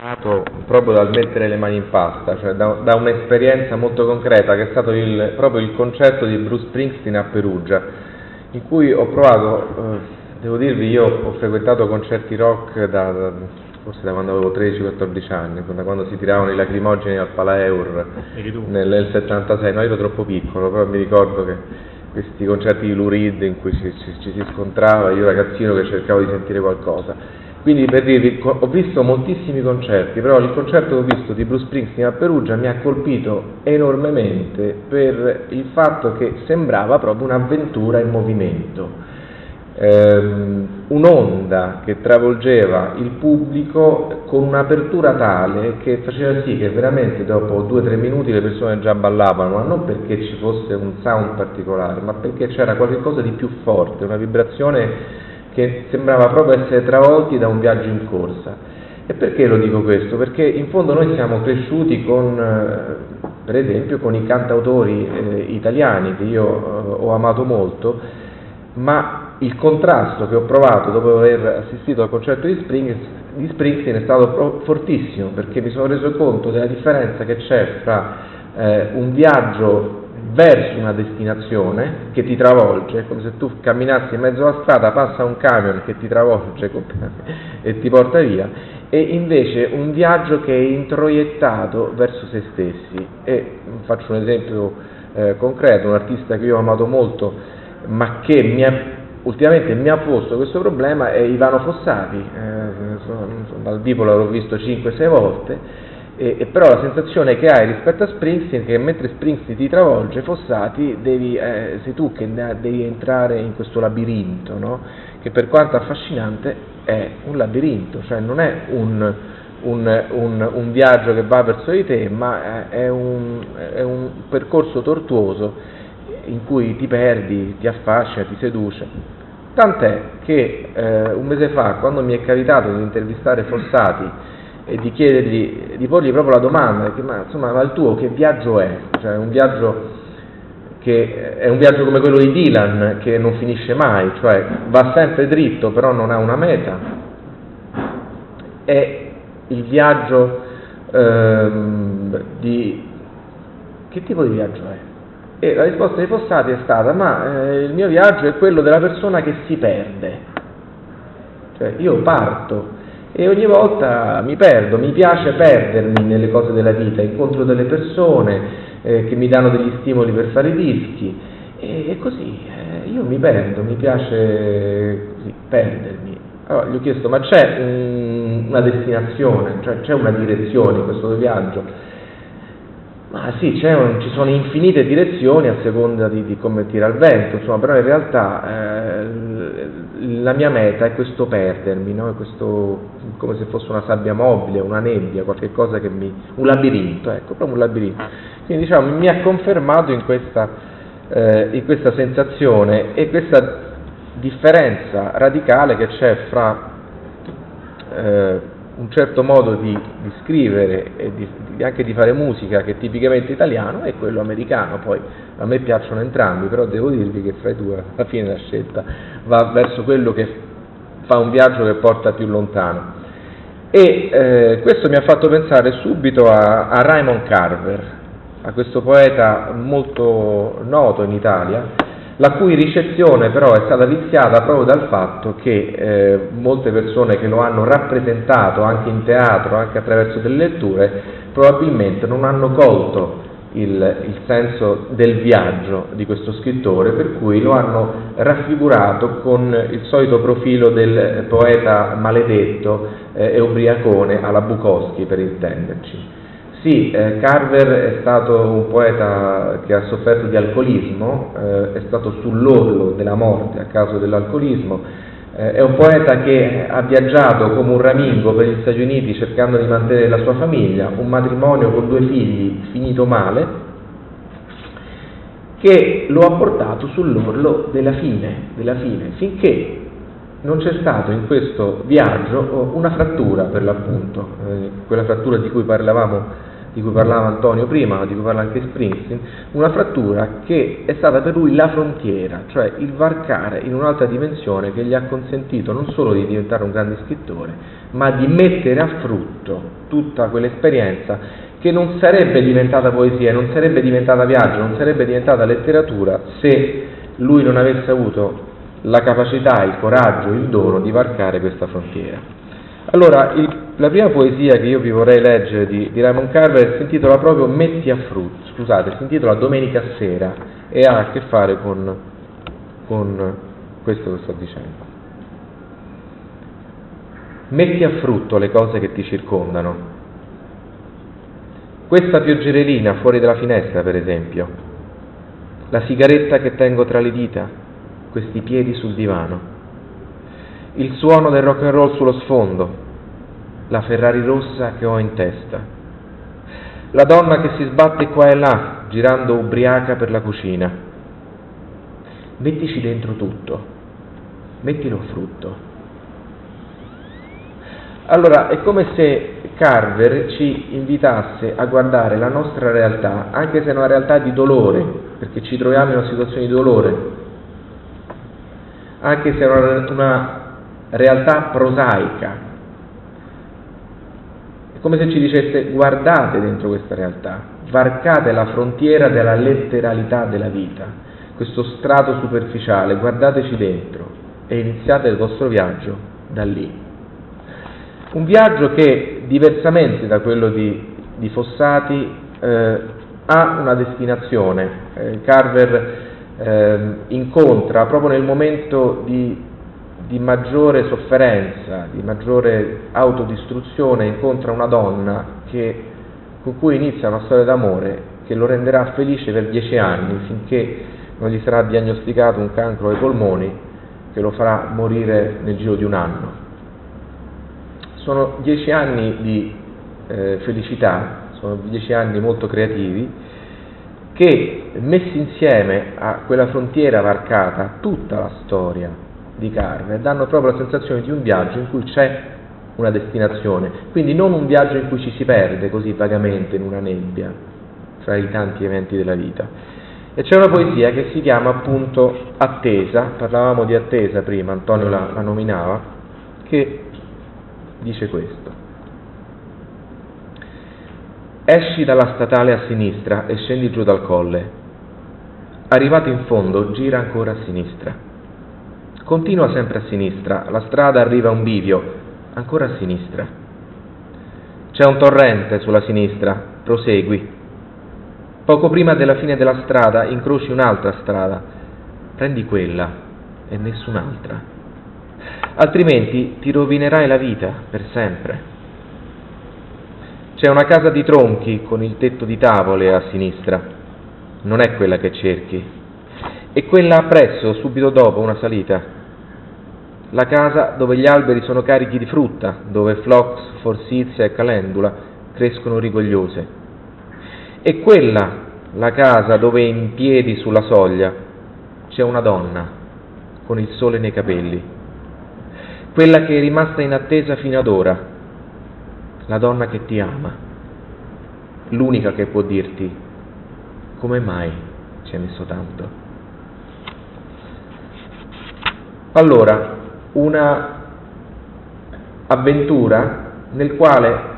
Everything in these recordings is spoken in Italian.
nato proprio dal mettere le mani in pasta, cioè da, da un'esperienza molto concreta che è stato il, proprio il concerto di Bruce Springsteen a Perugia, in cui ho provato, eh, devo dirvi, io ho frequentato concerti rock da, da, forse da quando avevo 13-14 anni, da quando si tiravano i lacrimogeni al Palaeur nel, nel 76, no io ero troppo piccolo, però mi ricordo che questi concerti di Lou Reed in cui ci, ci, ci si scontrava, io ragazzino che cercavo di sentire qualcosa. Quindi per dirvi, ho visto moltissimi concerti, però il concerto che ho visto di Bruce Springsteen a Perugia mi ha colpito enormemente per il fatto che sembrava proprio un'avventura in movimento, ehm, un'onda che travolgeva il pubblico con un'apertura tale che faceva sì che veramente dopo due o tre minuti le persone già ballavano, ma non perché ci fosse un sound particolare, ma perché c'era qualcosa di più forte, una vibrazione che sembrava proprio essere travolti da un viaggio in corsa. E perché lo dico questo? Perché in fondo noi siamo cresciuti con, eh, per esempio, con i cantautori eh, italiani che io eh, ho amato molto, ma il contrasto che ho provato dopo aver assistito al concerto di, Spring, di Springsteen è stato fortissimo, perché mi sono reso conto della differenza che c'è fra eh, un viaggio verso una destinazione che ti travolge, come se tu camminassi in mezzo alla strada, passa un camion che ti travolge e ti porta via, e invece un viaggio che è introiettato verso se stessi. E faccio un esempio eh, concreto, un artista che io ho amato molto, ma che mi ha, ultimamente mi ha posto questo problema è Ivano Fossati, eh, dal vivo l'ho visto 5-6 volte, e, e, però la sensazione che hai rispetto a Springsteen è che mentre Springsteen ti travolge, Fossati, devi, eh, sei tu che devi entrare in questo labirinto, no? che per quanto affascinante è un labirinto, cioè non è un, un, un, un viaggio che va verso di te, ma è un, è un percorso tortuoso in cui ti perdi, ti affascina, ti seduce. Tant'è che eh, un mese fa, quando mi è capitato di intervistare Fossati, e di chiedergli, di porgli proprio la domanda, che, ma insomma, ma il tuo che viaggio è? Cioè un viaggio che è un viaggio come quello di Dylan, che non finisce mai, cioè va sempre dritto, però non ha una meta. È il viaggio ehm, di... che tipo di viaggio è? E la risposta di Fossati è stata, ma eh, il mio viaggio è quello della persona che si perde. Cioè io parto e ogni volta mi perdo, mi piace perdermi nelle cose della vita, incontro delle persone eh, che mi danno degli stimoli per fare i dischi e, e così eh, io mi perdo, mi piace così, perdermi. Allora gli ho chiesto ma c'è un, una destinazione, cioè c'è una direzione in questo viaggio? Ma sì, un, ci sono infinite direzioni a seconda di, di, come tira il vento, insomma, però in realtà eh, la mia meta è questo perdermi, no? è questo, come se fosse una sabbia mobile, una nebbia, qualche cosa che mi... un labirinto, ecco, proprio un labirinto. Quindi diciamo, mi ha confermato in questa, eh, in questa sensazione e questa differenza radicale che c'è fra eh, un certo modo di, di scrivere e di, anche di fare musica che è tipicamente italiano e quello americano. Poi a me piacciono entrambi, però devo dirvi che fra i due alla fine la scelta va verso quello che fa un viaggio che porta più lontano. E eh, questo mi ha fatto pensare subito a, a Raymond Carver, a questo poeta molto noto in Italia, la cui ricezione però è stata viziata proprio dal fatto che eh, molte persone che lo hanno rappresentato anche in teatro, anche attraverso delle letture, probabilmente non hanno colto il, il, senso del viaggio di questo scrittore, per cui lo hanno raffigurato con il solito profilo del poeta maledetto eh, e ubriacone alla Bukowski, per intenderci. Sì, eh, Carver è stato un poeta che ha sofferto di alcolismo, eh, è stato sull'orlo della morte a causa dell'alcolismo, eh, è un poeta che ha viaggiato come un ramingo per gli Stati Uniti cercando di mantenere la sua famiglia, un matrimonio con due figli finito male, che lo ha portato sull'orlo della fine, della fine. Finché non c'è stato in questo viaggio una frattura per l'appunto, eh, quella frattura di cui parlavamo di cui parlava Antonio prima, di cui parla anche Springsteen, una frattura che è stata per lui la frontiera, cioè il varcare in un'altra dimensione che gli ha consentito non solo di diventare un grande scrittore, ma di mettere a frutto tutta quell'esperienza che non sarebbe diventata poesia, non sarebbe diventata viaggio, non sarebbe diventata letteratura se lui non avesse avuto la capacità, il coraggio, il dono di varcare questa frontiera. Allora, il, la prima poesia che io vi vorrei leggere di, di Raymond Carver si intitola proprio Metti a frutto, scusate, si intitola Domenica sera e ha a che fare con, con questo che sto dicendo. Metti a frutto le cose che ti circondano. Questa pioggerellina fuori dalla finestra, per esempio, la sigaretta che tengo tra le dita, questi piedi sul divano il suono del rock and roll sullo sfondo, la Ferrari rossa che ho in testa, la donna che si sbatte qua e là, girando ubriaca per la cucina. Mettici dentro tutto, mettilo frutto. Allora, è come se Carver ci invitasse a guardare la nostra realtà, anche se è una realtà di dolore, perché ci troviamo in una situazione di dolore, anche se è una, una realtà prosaica. È come se ci dicesse guardate dentro questa realtà, varcate la frontiera della letteralità della vita, questo strato superficiale, guardateci dentro e iniziate il vostro viaggio da lì. Un viaggio che, diversamente da quello di, di Fossati, eh, ha una destinazione. Eh, Carver eh, incontra proprio nel momento di di maggiore sofferenza, di maggiore autodistruzione, incontra una donna che, con cui inizia una storia d'amore che lo renderà felice per dieci anni finché non gli sarà diagnosticato un cancro ai polmoni che lo farà morire nel giro di un anno. Sono dieci anni di eh, felicità, sono dieci anni molto creativi che messi insieme a quella frontiera varcata, tutta la storia di Carver danno proprio la sensazione di un viaggio in cui c'è una destinazione, quindi non un viaggio in cui ci si perde così vagamente in una nebbia fra i tanti eventi della vita. E c'è una poesia che si chiama appunto Attesa, parlavamo di attesa prima, Antonio la, la nominava, che dice questo. Esci dalla statale a sinistra e scendi giù dal colle. Arrivato in fondo, gira ancora a sinistra Continua sempre a sinistra, la strada arriva a un bivio, ancora a sinistra. C'è un torrente sulla sinistra, prosegui. Poco prima della fine della strada incroci un'altra strada, prendi quella e nessun'altra. Altrimenti ti rovinerai la vita per sempre. C'è una casa di tronchi con il tetto di tavole a sinistra, non è quella che cerchi, e quella appresso, subito dopo, una salita la casa dove gli alberi sono carichi di frutta, dove flox, forsizia e calendula crescono rigogliose. E quella, la casa dove in piedi sulla soglia c'è una donna con il sole nei capelli, quella che è rimasta in attesa fino ad ora, la donna che ti ama, l'unica che può dirti come mai ci hai messo tanto. Allora, una avventura nel quale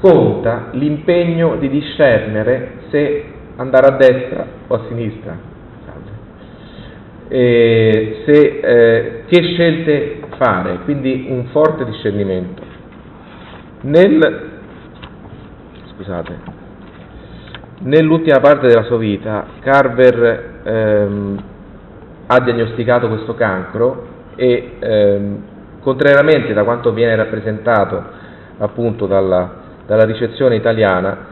conta l'impegno di discernere se andare a destra o a sinistra, se, eh, che scelte fare, quindi un forte discernimento. Nel, scusate, nell'ultima parte della sua vita Carver ehm, ha diagnosticato questo cancro e ehm, contrariamente da quanto viene rappresentato appunto dalla, dalla ricezione italiana,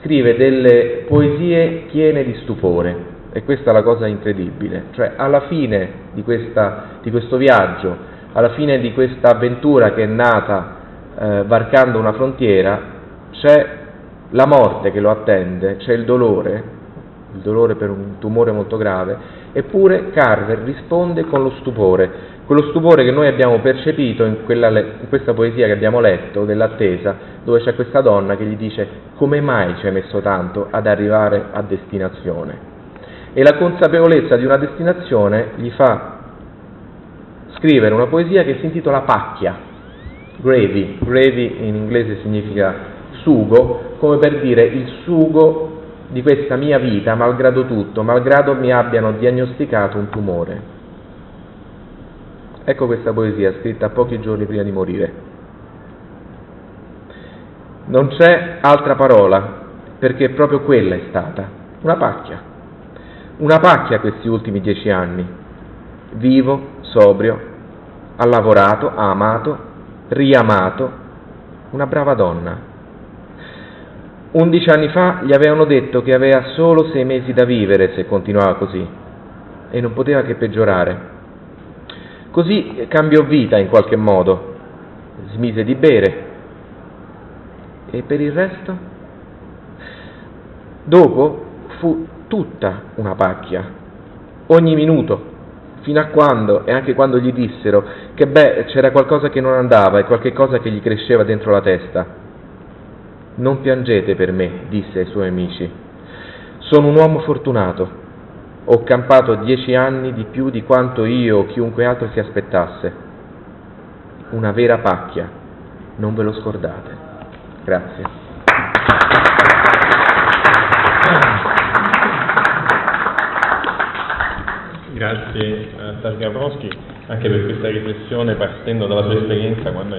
scrive delle poesie piene di stupore. E questa è la cosa incredibile, cioè alla fine di, questa, di questo viaggio, alla fine di questa avventura che è nata eh, varcando una frontiera, c'è la morte che lo attende, c'è il dolore, il dolore per un tumore molto grave, eppure Carver risponde con lo stupore, quello stupore che noi abbiamo percepito in, quella, in questa poesia che abbiamo letto dell'attesa, dove c'è questa donna che gli dice come mai ci hai messo tanto ad arrivare a destinazione? E la consapevolezza di una destinazione gli fa scrivere una poesia che si intitola Pacchia, gravy, gravy in inglese significa sugo, come per dire il sugo di questa mia vita, malgrado tutto, malgrado mi abbiano diagnosticato un tumore. Ecco questa poesia scritta pochi giorni prima di morire. Non c'è altra parola, perché proprio quella è stata, una pacchia. Una pacchia questi ultimi dieci anni. Vivo, sobrio, ha lavorato, ha amato, riamato, una brava donna. Undici anni fa gli avevano detto che aveva solo sei mesi da vivere se continuava così e non poteva che peggiorare. Così cambiò vita in qualche modo, smise di bere. E per il resto? Dopo fu tutta una pacchia, ogni minuto, fino a quando, e anche quando gli dissero che beh, c'era qualcosa che non andava e qualche cosa che gli cresceva dentro la testa. Non piangete per me, disse ai suoi amici. Sono un uomo fortunato ho campato dieci anni di più di quanto io o chiunque altro si aspettasse. Una vera pacchia, non ve lo scordate. Grazie. Grazie a Targabrowski anche per questa riflessione partendo dalla sua esperienza quando